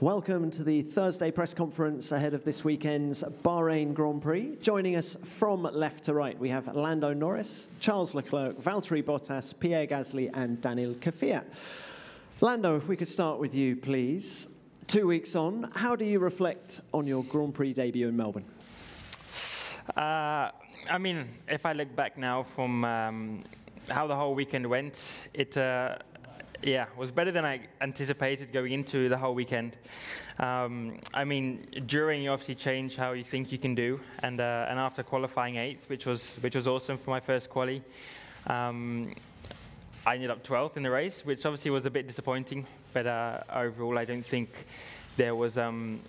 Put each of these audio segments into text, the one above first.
Welcome to the Thursday press conference ahead of this weekend's Bahrain Grand Prix. Joining us from left to right, we have Lando Norris, Charles Leclerc, Valtteri Bottas, Pierre Gasly, and Daniel Kvyat. Lando, if we could start with you, please. Two weeks on, how do you reflect on your Grand Prix debut in Melbourne? Uh, I mean, if I look back now from um, how the whole weekend went, it uh, yeah, it was better than I anticipated going into the whole weekend. Um, I mean, during you obviously change how you think you can do, and uh, and after qualifying eighth, which was which was awesome for my first quali, um, I ended up 12th in the race, which obviously was a bit disappointing. But uh, overall, I don't think there was um,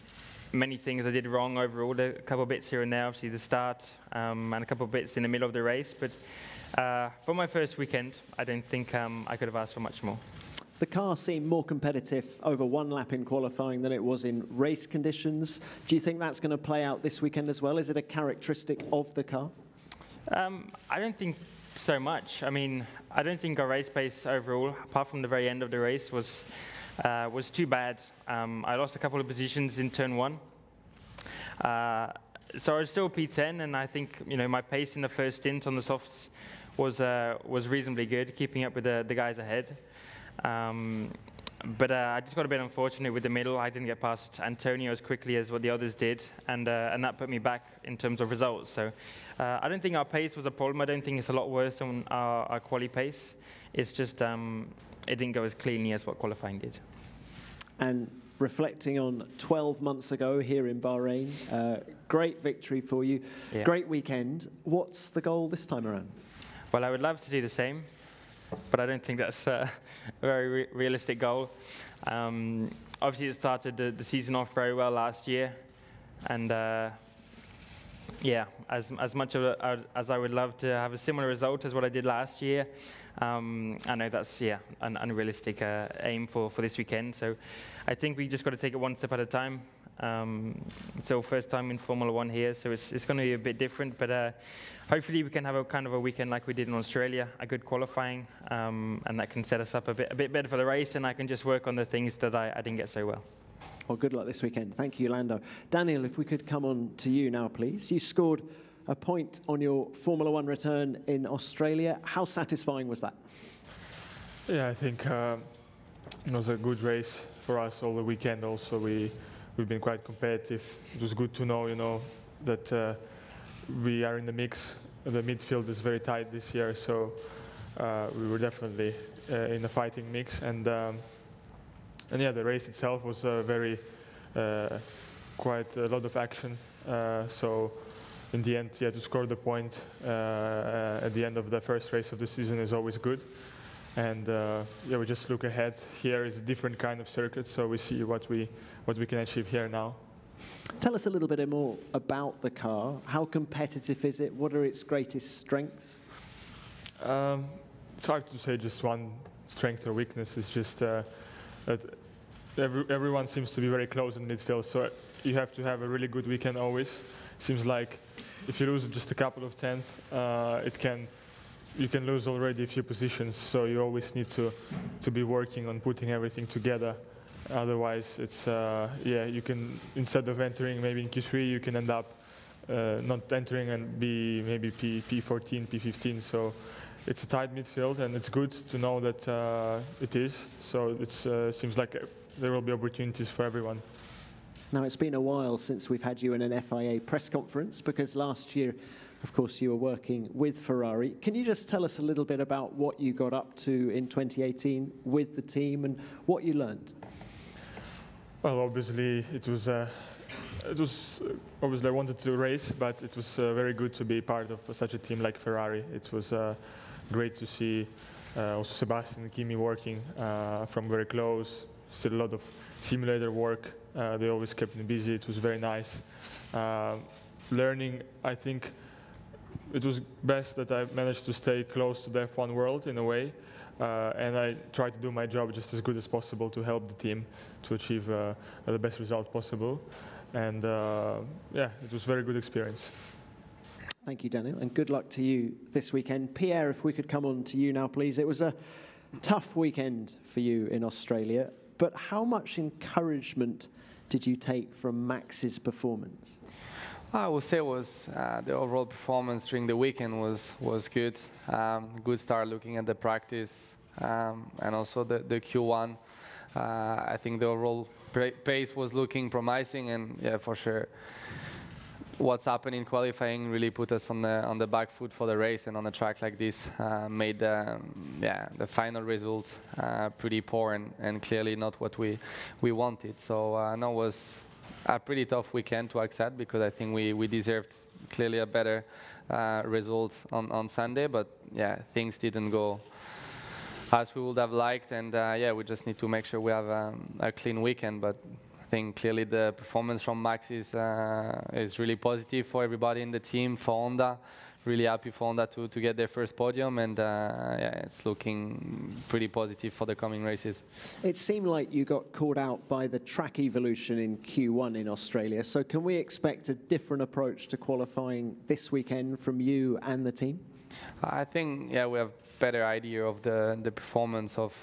many things I did wrong overall. A couple of bits here and there, obviously the start, um, and a couple of bits in the middle of the race. But uh, for my first weekend, I don't think um, I could have asked for much more. The car seemed more competitive over one lap in qualifying than it was in race conditions. Do you think that's going to play out this weekend as well? Is it a characteristic of the car? Um, I don't think so much. I mean, I don't think our race pace overall, apart from the very end of the race, was uh, was too bad. Um, I lost a couple of positions in turn one. Uh, so I was still P10, and I think you know my pace in the first stint on the softs was uh, was reasonably good, keeping up with the, the guys ahead. Um, but uh, I just got a bit unfortunate with the middle. I didn't get past Antonio as quickly as what the others did, and uh, and that put me back in terms of results. So uh, I don't think our pace was a problem. I don't think it's a lot worse than our, our quali pace. It's just um, it didn't go as cleanly as what qualifying did. And reflecting on 12 months ago here in Bahrain, uh, great victory for you, yeah. great weekend. What's the goal this time around? Well, I would love to do the same but I don't think that's a very re realistic goal. Um, obviously, it started the, the, season off very well last year, and uh, yeah, as as much a, as I would love to have a similar result as what I did last year, um, I know that's yeah an unrealistic uh, aim for for this weekend. So, I think we just got to take it one step at a time. Um, so first time in Formula One here, so it's, it's going to be a bit different, but uh, hopefully we can have a kind of a weekend like we did in Australia, a good qualifying, um, and that can set us up a bit, a bit better for the race, and I can just work on the things that I, I didn't get so well. Well, good luck this weekend. Thank you, Lando. Daniel, if we could come on to you now, please. You scored a point on your Formula One return in Australia. How satisfying was that? Yeah, I think uh, it was a good race for us all the weekend. Also, we we've been quite competitive. It was good to know, you know, that uh, we are in the mix. The midfield is very tight this year, so uh, we were definitely uh, in a fighting mix. And um, and yeah, the race itself was uh, very uh, quite a lot of action. Uh, so in the end, yeah, to score the point at the end of the first race of the season is always good. And uh, yeah, we just look ahead. Here is a different kind of circuit, so we see what we what we can achieve here now. Tell us a little bit more about the car. How competitive is it? What are its greatest strengths? Um, it's hard to say just one strength or weakness. It's just uh, every, everyone seems to be very close in midfield, so you have to have a really good weekend always. Seems like if you lose just a couple of tenths, uh, it can you can lose already a few positions, so you always need to, to be working on putting everything together. Otherwise, it's, uh, yeah, you can, instead of entering maybe in Q3, you can end up uh, not entering and be maybe P, P14, P15. So it's a tight midfield, and it's good to know that uh, it is. So it uh, seems like there will be opportunities for everyone. Now, it's been a while since we've had you in an FIA press conference because last year of course, you were working with Ferrari. Can you just tell us a little bit about what you got up to in 2018 with the team and what you learned? Well, obviously, it was. Uh, it was uh, obviously I wanted to race, but it was uh, very good to be part of such a team like Ferrari. It was uh, great to see uh, also Sebastian and Kimi working uh, from very close. Still a lot of simulator work. they always kept me busy. It was very nice. learning, I think, it was best that I managed to stay close to the F1 world in a way. Uh, and I tried to do my job just as good as possible to help the team to achieve uh, the best result possible. And uh, yeah, it was a very good experience. Thank you, Daniel, and good luck to you this weekend. Pierre, if we could come on to you now, please. It was a tough weekend for you in Australia. But how much encouragement did you take from Max's performance? I would say it was uh, the overall performance during the weekend was was good. Um, good start looking at the practice um, and also the, the Q1. Uh, I think the overall pace was looking promising, and yeah, for sure, what's happened in qualifying really put us on the on the back foot for the race, and on a track like this uh, made the yeah the final result uh, pretty poor and, and clearly not what we we wanted. So uh, no, was a pretty tough weekend to accept because I think we we deserved clearly a better uh, result on on Sunday, but yeah, things didn't go as we would have liked, and uh, yeah, we just need to make sure we have um, a clean weekend, but think clearly the performance from Max is uh, is really positive for everybody in the team. For Honda, really happy for Honda to, to get their first podium, and uh, yeah, it's looking pretty positive for the coming races. It seemed like you got caught out by the track evolution in Q1 in Australia. So can we expect a different approach to qualifying this weekend from you and the team? I think yeah we have better idea of the the performance of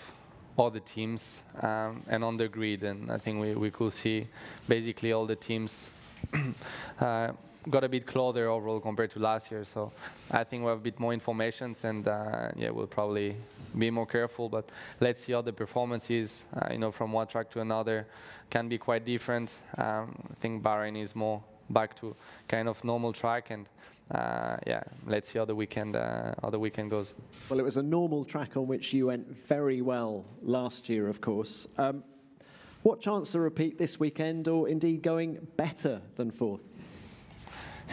all the teams um, and on the grid. And I think we, we could see basically all the teams uh, got a bit closer overall compared to last year. So I think we have a bit more information and uh, yeah, we'll probably be more careful. But let's see how the performance is. Uh, you know, from one track to another can be quite different. Um, I think Bahrain is more back to kind of normal track and uh, yeah, let's see how the weekend uh, how the weekend goes. Well, it was a normal track on which you went very well last year, of course. Um, what chance to repeat this weekend, or indeed going better than fourth?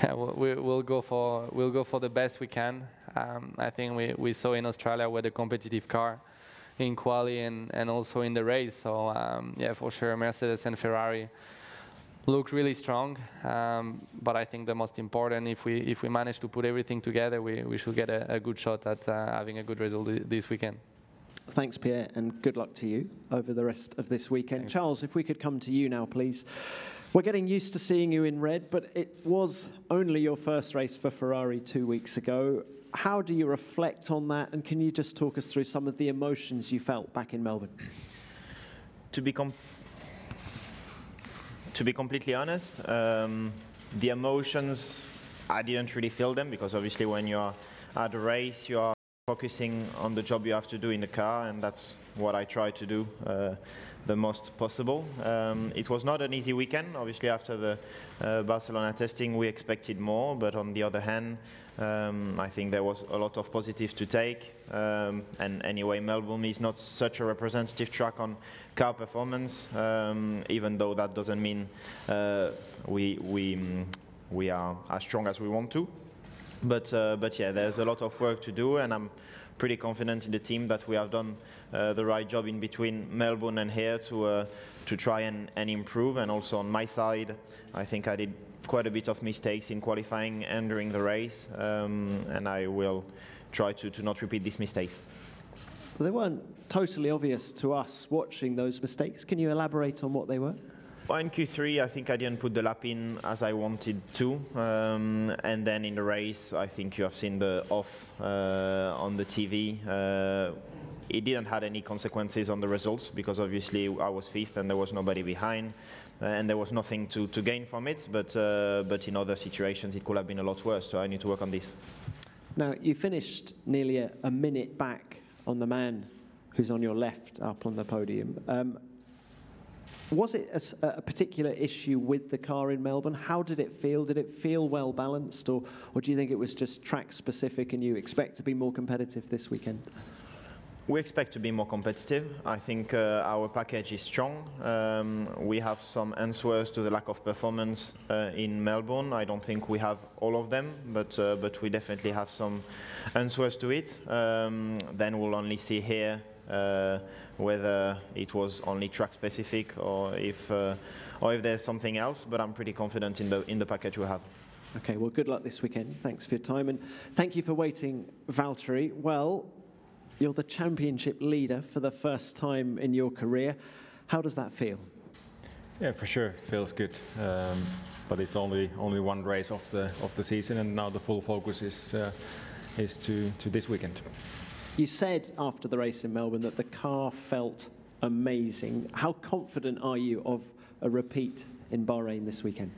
Yeah, we, will go for we'll go for the best we can. Um, I think we, we saw in Australia with a competitive car in quali and, and also in the race. So um, yeah, for sure, Mercedes and Ferrari look really strong. Um, but I think the most important, if we if we manage to put everything together, we, we should get a, a good shot at uh, having a good result this weekend. Thanks, Pierre, and good luck to you over the rest of this weekend. Thanks. Charles, if we could come to you now, please. We're getting used to seeing you in red, but it was only your first race for Ferrari two weeks ago. How do you reflect on that, and can you just talk us through some of the emotions you felt back in Melbourne? To be to be completely honest, um, the emotions, I didn't really feel them because obviously when you're at a race, you are focusing on the job you have to do in the car, and that's what I try to do uh, the most possible. Um, it was not an easy weekend. Obviously, after the uh, Barcelona testing, we expected more, but on the other hand, um, I think there was a lot of positives to take. Um, and anyway, Melbourne is not such a representative track on car performance, um, even though that doesn't mean uh, we, we, we are as strong as we want to. But, uh, but yeah, there's a lot of work to do, and I'm pretty confident in the team that we have done uh, the right job in between Melbourne and here to, uh, to try and, and improve. And also on my side, I think I did quite a bit of mistakes in qualifying and during the race, um, and I will try to, to not repeat these mistakes. They weren't totally obvious to us watching those mistakes. Can you elaborate on what they were? Well, in Q3, I think I didn't put the lap in as I wanted to. Um, and then in the race, I think you have seen the off uh, on the TV. Uh, it didn't have any consequences on the results because obviously I was fifth and there was nobody behind. Uh, and there was nothing to, to gain from it, but, uh, but in other situations it could have been a lot worse, so I need to work on this. Now, you finished nearly a, a minute back on the man who's on your left up on the podium. Um, was it a, a, particular issue with the car in Melbourne? How did it feel? Did it feel well balanced, or, or do you think it was just track specific and you expect to be more competitive this weekend? We expect to be more competitive. I think uh, our package is strong. Um, we have some answers to the lack of performance uh, in Melbourne. I don't think we have all of them, but uh, but we definitely have some answers to it. Um, then we'll only see here whether it was only track specific or if uh, or if there's something else. But I'm pretty confident in the in the package we have. Okay, well, good luck this weekend. Thanks for your time and thank you for waiting, Valtteri. Well, you're the championship leader for the first time in your career. How does that feel? Yeah, for sure, feels good. Um, but it's only only one race of the of the season, and now the full focus is uh, is to to this weekend. You said after the race in Melbourne that the car felt amazing. How confident are you of a repeat in Bahrain this weekend?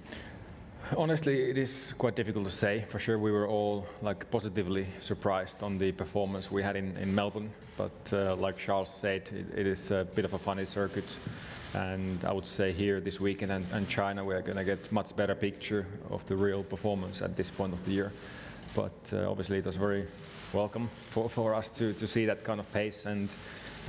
Honestly, it is quite difficult to say. For sure, we were all like positively surprised on the performance we had in, in Melbourne. But uh, like Charles said, it, it is a bit of a funny circuit. And I would say here this weekend and, and China, we are going to get much better picture of the real performance at this point of the year. But uh, obviously, it was very welcome for, for us to, to see that kind of pace. And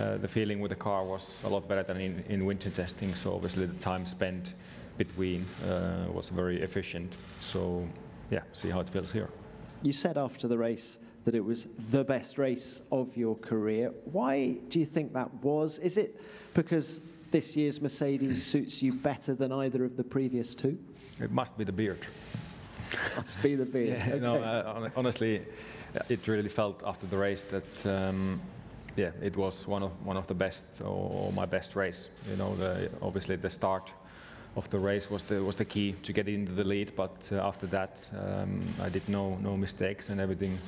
uh, the feeling with the car was a lot better than in, in winter testing. So obviously, the time spent between uh, was very efficient. So yeah, see how it feels here. You said after the race that it was the best race of your career. Why do you think that was? Is it because this year's Mercedes suits you better than either of the previous two? It must be the beard. Must be the beard. Yeah, okay. no, uh, honestly, it really felt after the race that um, yeah, it was one of one of the best or my best race. You know, the, obviously the start of the race was the was the key to get into the lead, but uh, after that um, I did no no mistakes and everything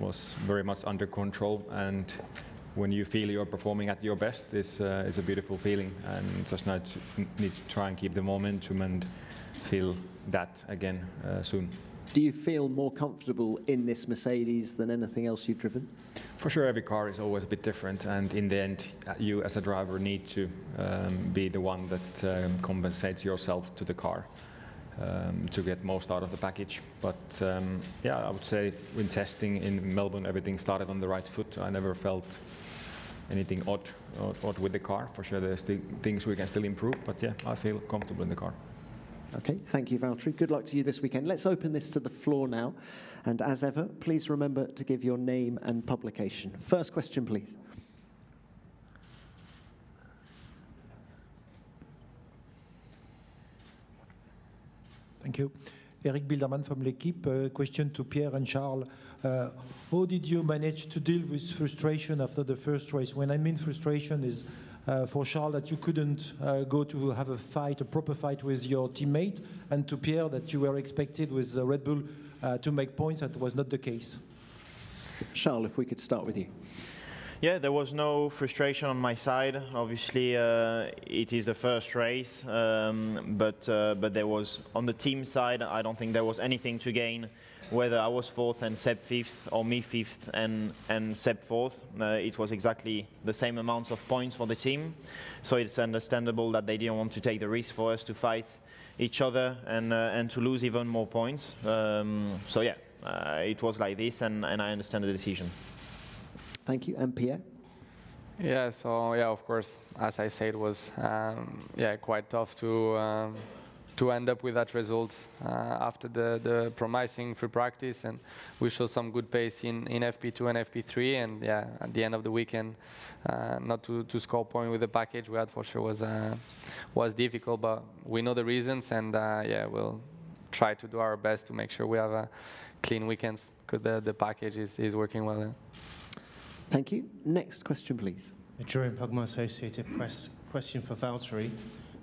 was very much under control and when you feel you're performing at your best, it's, uh, it's a beautiful feeling, and just need to, need to try and keep the momentum and feel that again uh, soon. Do you feel more comfortable in this Mercedes than anything else you've driven? For sure, every car is always a bit different, and in the end, uh, you as a driver need to um, be the one that um, compensates yourself to the car. Um, to get most out of the package. But um, yeah, I would say when testing in Melbourne, everything started on the right foot. I never felt anything odd, odd, odd with the car. For sure, there's the things we can still improve, but yeah, I feel comfortable in the car. Okay, thank you, Valtteri. Good luck to you this weekend. Let's open this to the floor now. And as ever, please remember to give your name and publication. First question, please. Thank you. Eric Bilderman from L'Equipe. Uh, question to Pierre and Charles. Uh, how did you manage to deal with frustration after the first race? When I mean frustration is for Charles that you couldn't uh, go to have a fight, a proper fight with your teammate, and to Pierre that you were expected with Red Bull uh, to make points. That was not the case. Charles, if we could start with you. Yeah, there was no frustration on my side. Obviously, uh, it is the first race, um, but uh, but there was on the team side. I don't think there was anything to gain, whether I was fourth and Seb fifth, or me fifth and and Seb fourth. Uh, it was exactly the same amounts of points for the team, so it's understandable that they didn't want to take the risk for us to fight each other and uh, and to lose even more points. Um, so yeah, uh, it was like this, and, and I understand the decision. Thank you. And Pierre? Yeah, so yeah, of course, as I said, it was um, yeah quite tough to um, to end up with that result uh, after the, the promising free practice, and we show some good pace in, in FP2 and FP3, and yeah, at the end of the weekend, uh, not to, to score point with the package we had for sure was uh, was difficult, but we know the reasons, and uh, yeah, we'll try to do our best to make sure we have a clean weekends because the, the package is, is working well. Thank you. Next question, please. Jerome Pugmire, Associated Press. Question for Valtteri.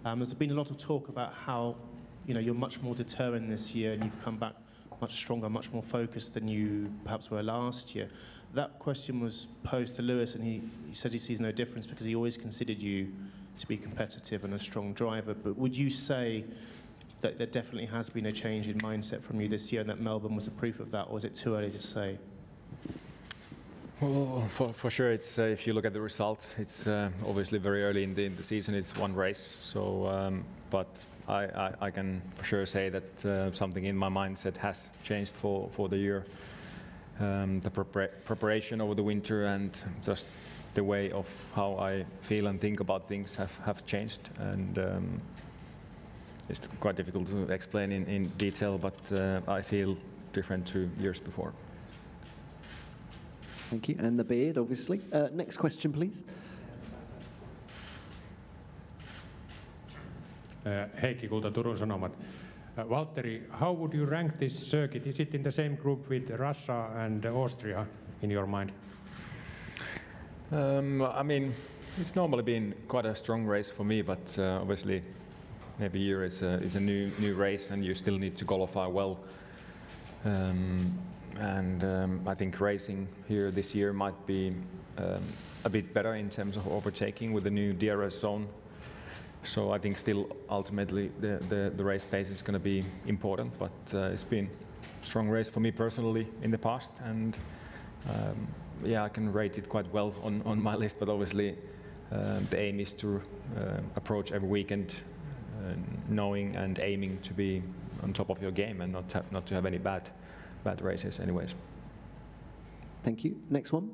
Um, there's been a lot of talk about how you know you're much more determined this year, and you've come back much stronger, much more focused than you perhaps were last year. That question was posed to Lewis, and he, he said he sees no difference because he always considered you to be competitive and a strong driver. But would you say that there definitely has been a change in mindset from you this year, and that Melbourne was a proof of that, or is it too early to say? Well, for, for sure, it's uh, if you look at the results, it's uh, obviously very early in the, in the, season. It's one race, so um, but I, I, I, can for sure say that uh, something in my mindset has changed for, for the year. Um, the prepara preparation over the winter and just the way of how I feel and think about things have, have changed, and um, it's quite difficult to explain in, in detail. But uh, I feel different to years before. Thank you. And the beard, obviously. Uh, next question, please. Uh, Heikki Kulta, Turun Sanomat. Uh, Valtteri, how would you rank this circuit? Is it in the same group with Russia and Austria in your mind? Um, I mean, it's normally been quite a strong race for me, but uh, obviously every year is a, is a new new race and you still need to qualify well. Um, and um, I think racing here this year might be um, a bit better in terms of overtaking with the new DRS zone. So I think still ultimately the, the, the race pace is going to be important, but uh, it's been a strong race for me personally in the past, and um, yeah, I can rate it quite well on, on my list. But obviously, uh, the aim is to uh, approach every weekend uh, knowing and aiming to be on top of your game and not have, not to have any bad bad races, anyways. Thank you. Next one.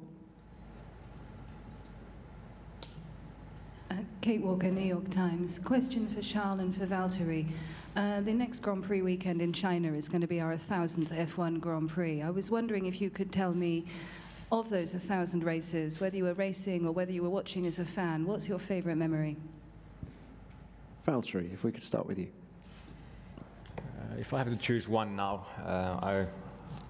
Uh, Kate Walker, New York Times. Question for Charles and for Valtteri. Uh, the next Grand Prix weekend in China is going to be our 1000th F1 Grand Prix. I was wondering if you could tell me, of those 1,000 races, whether you were racing or whether you were watching as a fan, what's your favourite memory? Valtteri, if we could start with you. Uh, if I have to choose one now, uh, I,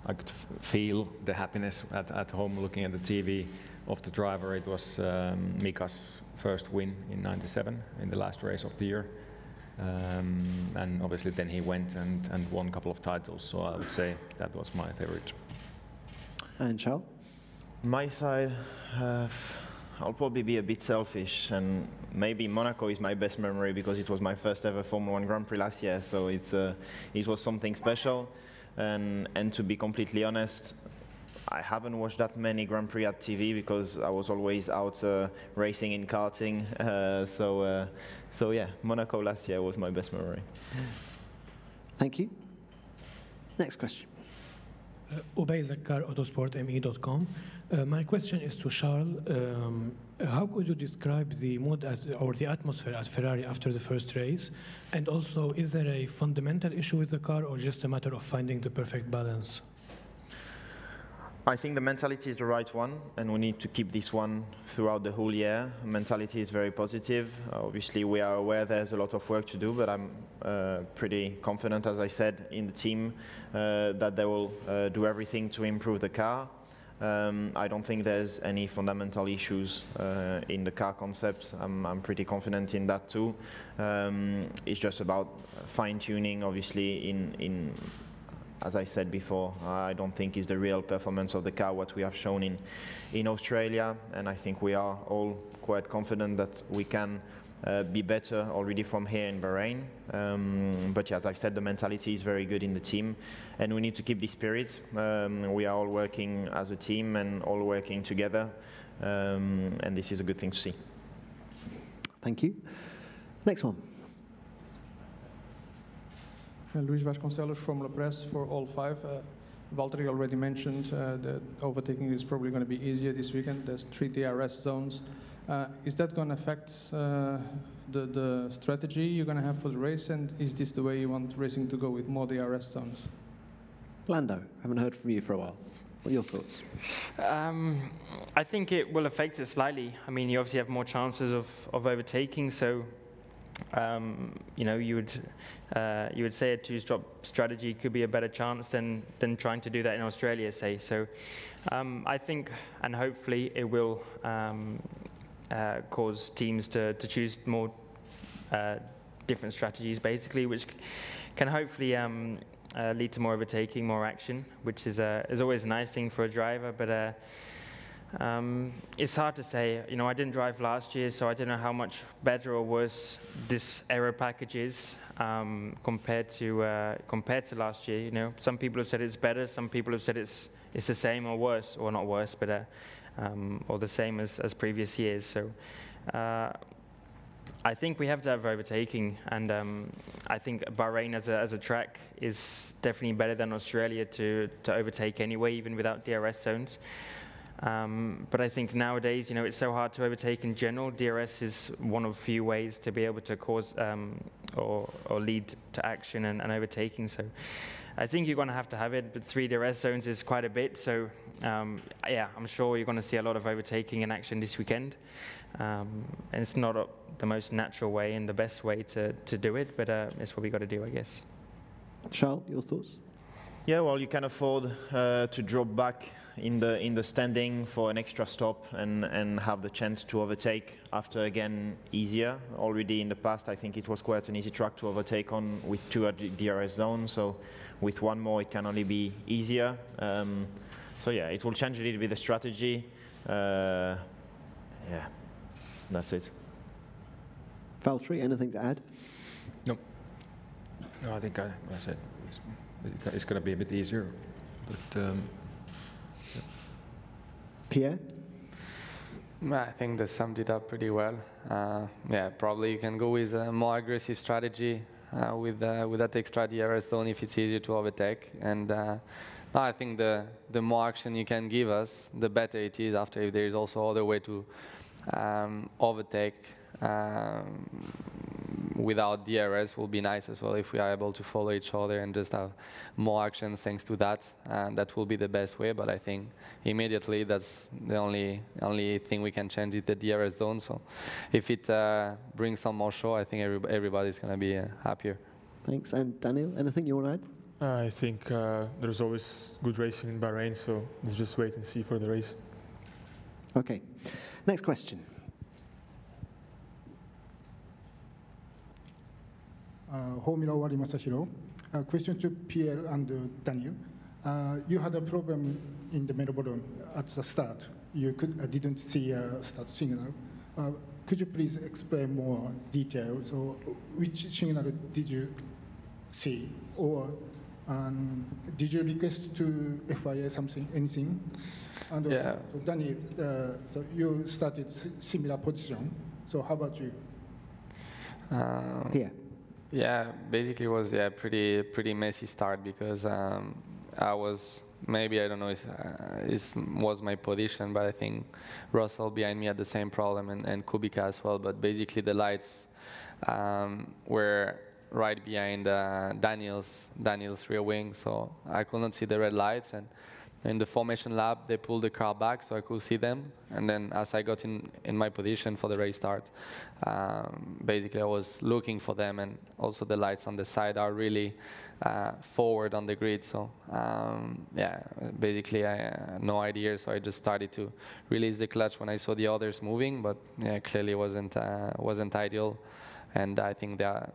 I could feel the happiness at, at home looking at the TV of the driver. It was um, Mika's first win in 97 in the last race of the year. Um, and obviously then he went and, and won a couple of titles, so I would say that was my favorite. And Charles? My side, uh, I'll probably be a bit selfish, and maybe Monaco is my best memory because it was my first ever Formula One Grand Prix last year, so it's, uh, it was something special. And, and to be completely honest, I haven't watched that many Grand Prix at TV because I was always out uh, racing in karting. Uh, so, uh, so yeah, Monaco last year was my best memory. Thank you. Next question. Uh, Ubay Zakkar, autosportme.com. Uh, my question is to Charles. Um, how could you describe the mood at, or the atmosphere at Ferrari after the first race? And also, is there a fundamental issue with the car or just a matter of finding the perfect balance? I think the mentality is the right one, and we need to keep this one throughout the whole year. Mentality is very positive. Obviously, we are aware there's a lot of work to do, but I'm uh, pretty confident, as I said, in the team uh, that they will uh, do everything to improve the car. Um, I don't think there's any fundamental issues uh, in the car concept. I'm, I'm, pretty confident in that too. Um, it's just about fine-tuning, obviously, in, in as I said before, I don't think is the real performance of the car what we have shown in, in Australia, and I think we are all quite confident that we can uh, be better already from here in Bahrain. Um, but yeah, as I said, the mentality is very good in the team, and we need to keep the spirit. Um, we are all working as a team and all working together, um, and this is a good thing to see. Thank you. Next one. Luis Vasconcelos, Formula Press for all five. Uh, Valtteri already mentioned uh, that overtaking is probably going to be easier this weekend. There's three DRS zones. Uh, is that going to affect uh, the, the strategy you're going to have for the race? And is this the way you want racing to go with more DRS zones? Lando, haven't heard from you for a while. What are your thoughts? Um, I think it will affect it slightly. I mean, you obviously have more chances of, of overtaking, so um, you know, you would uh, you would say a two-stop strategy could be a better chance than than trying to do that in Australia, say. So, um, I think, and hopefully, it will um, uh, cause teams to to choose more uh, different strategies, basically, which can hopefully. Um, uh, lead to more overtaking, more action, which is, uh, is always a nice thing for a driver, but uh, um, it's hard to say. You know, I didn't drive last year, so I don't know how much better or worse this aero package is um, compared to uh, compared to last year. You know, some people have said it's better. Some people have said it's it's the same or worse, or not worse, but uh, um, or the same as, as previous years. So. Uh, I think we have to have overtaking, and um, I think Bahrain as a, as a track is definitely better than Australia to, to overtake anyway, even without DRS zones. Um, but I think nowadays, you know, it's so hard to overtake in general. DRS is one of few ways to be able to cause um, or, or, lead to action and, and, overtaking. So I think you're going to have to have it, but three DRS zones is quite a bit. So um, yeah, I'm sure you're going to see a lot of overtaking in action this weekend. Um, and it's not a, the most natural way and the best way to, to do it, but uh, it's what we got to do, I guess. Charles, your thoughts? Yeah, well, you can afford uh, to drop back in the in the standing for an extra stop and and have the chance to overtake after again easier. Already in the past, I think it was quite an easy track to overtake on with two at the DRS zone. So with one more, it can only be easier. Um, so yeah, it will change a little bit the strategy. Uh, yeah, that's it. Valtteri, anything to add? No, no I think I, I said it's, it's going to be a bit easier, but um, Pierre? I think they summed it up pretty well. Uh, yeah, probably you can go with a more aggressive strategy uh, with uh, with that extra DRS zone if it's easier to overtake. And uh, I think the the more action you can give us, the better it is. After if there is also other way to um, overtake. Um, without DRS will be nice as well if we are able to follow each other and just have more action thanks to that. And that will be the best way. But I think immediately that's the only only thing we can change is the DRS zone. So if it uh, brings some more show, I think every, everybody's going to be uh, happier. Thanks. And Daniel, anything you want to add? I think uh, there's always good racing in Bahrain, so let's just wait and see for the race. Okay. Next question. Uh, Formula One Masahiro. Uh, question to Pierre and uh, Daniel. Uh, you had a problem in the Melbourne at the start. You could, uh, didn't see a start signal. Uh, could you please explain more details? Or which signal did you see? Or um, did you request to FIA something, anything? And Yeah. so Daniel, so you started similar position. So how about you? Um, Yeah. Yeah, basically was yeah pretty pretty messy start because um, I was maybe I don't know if uh, it was my position, but I think Russell behind me had the same problem and, and Kubica as well. But basically the lights um, were right behind uh, Daniel's Daniel's rear wing, so I could not see the red lights and. In the formation lap, they pulled the car back so I could see them. And then as I got in, in my position for the race start, um, basically I was looking for them. And also the lights on the side are really uh, forward on the grid. So um, yeah, basically I uh, no idea. So I just started to release the clutch when I saw the others moving. But yeah, clearly wasn't uh, wasn't ideal. And I think are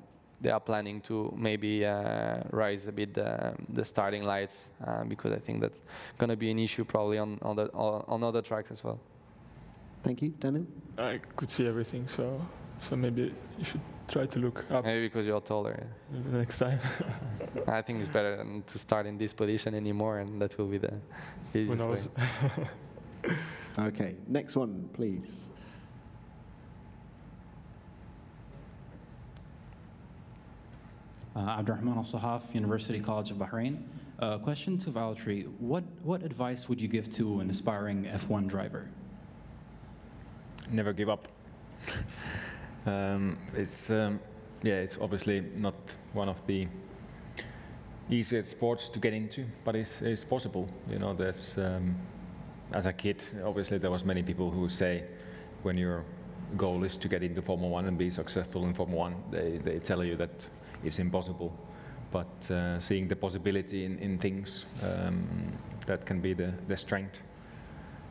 they are planning to maybe uh, raise a bit the, the starting lights uh, because I think that's going to be an issue probably on on, the, on other tracks as well. Thank you, Daniel. I could see everything, so so maybe you should try to look up Maybe because you're taller. yeah. next time. I think it's better than to start in this position anymore, and that will be the Who easiest way. Okay. Next one, please. Uh, Abdurrahman Al Sahaf, University College of Bahrain. Uh, question to Valtteri what, what advice would you give to an aspiring F1 driver? never give up. um, it's um, yeah, it's obviously not one of the easiest sports to get into, but it's, it's possible. You know, there's um, as a kid, obviously there was many people who say when your goal is to get into Formula One and be successful in Formula One, they, they tell you that it's impossible. But uh, seeing the possibility in, in things, um, that can be the, the strength.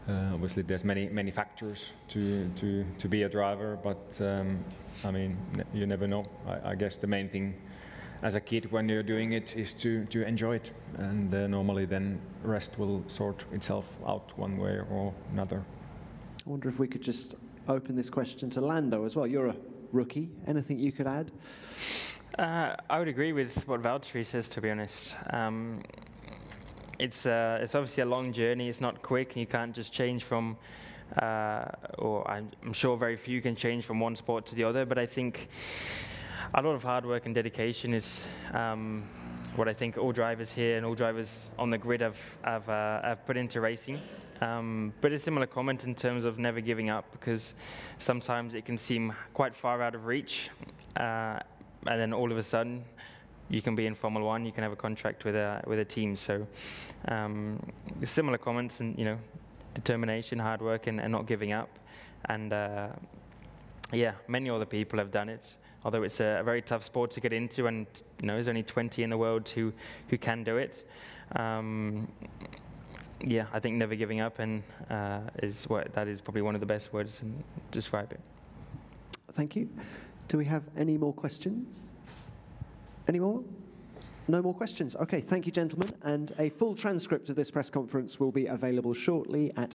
Uh, obviously, there's many many factors to to to be a driver, but um, I mean, you never know. I, I guess the main thing as a kid when you're doing it is to to enjoy it, and uh, normally then rest will sort itself out one way or another. I wonder if we could just open this question to Lando as well. You're a rookie. Anything you could add? Uh, I would agree with what Valtteri says, to be honest. Um, it's, uh, it's obviously a long journey, it's not quick, and you can't just change from, uh, or I'm, I'm sure very few can change from one sport to the other, but I think a lot of hard work and dedication is um, what I think all drivers here and all drivers on the grid have, have, uh, have put into racing. Um, but a similar comment in terms of never giving up because sometimes it can seem quite far out of reach. Uh, and then all of a sudden, you can be in Formula One, you can have a contract with a, with a team. So um, similar comments and, you know, determination, hard work, and, and not giving up. And uh, yeah, many other people have done it. Although it's a, a very tough sport to get into, and you know, there's only 20 in the world who, who can do it. Um, yeah, I think never giving up and uh, is what that is probably one of the best words to describe it. Thank you. Do we have any more questions? Any more? No more questions. Okay, thank you, gentlemen. And a full transcript of this press conference will be available shortly at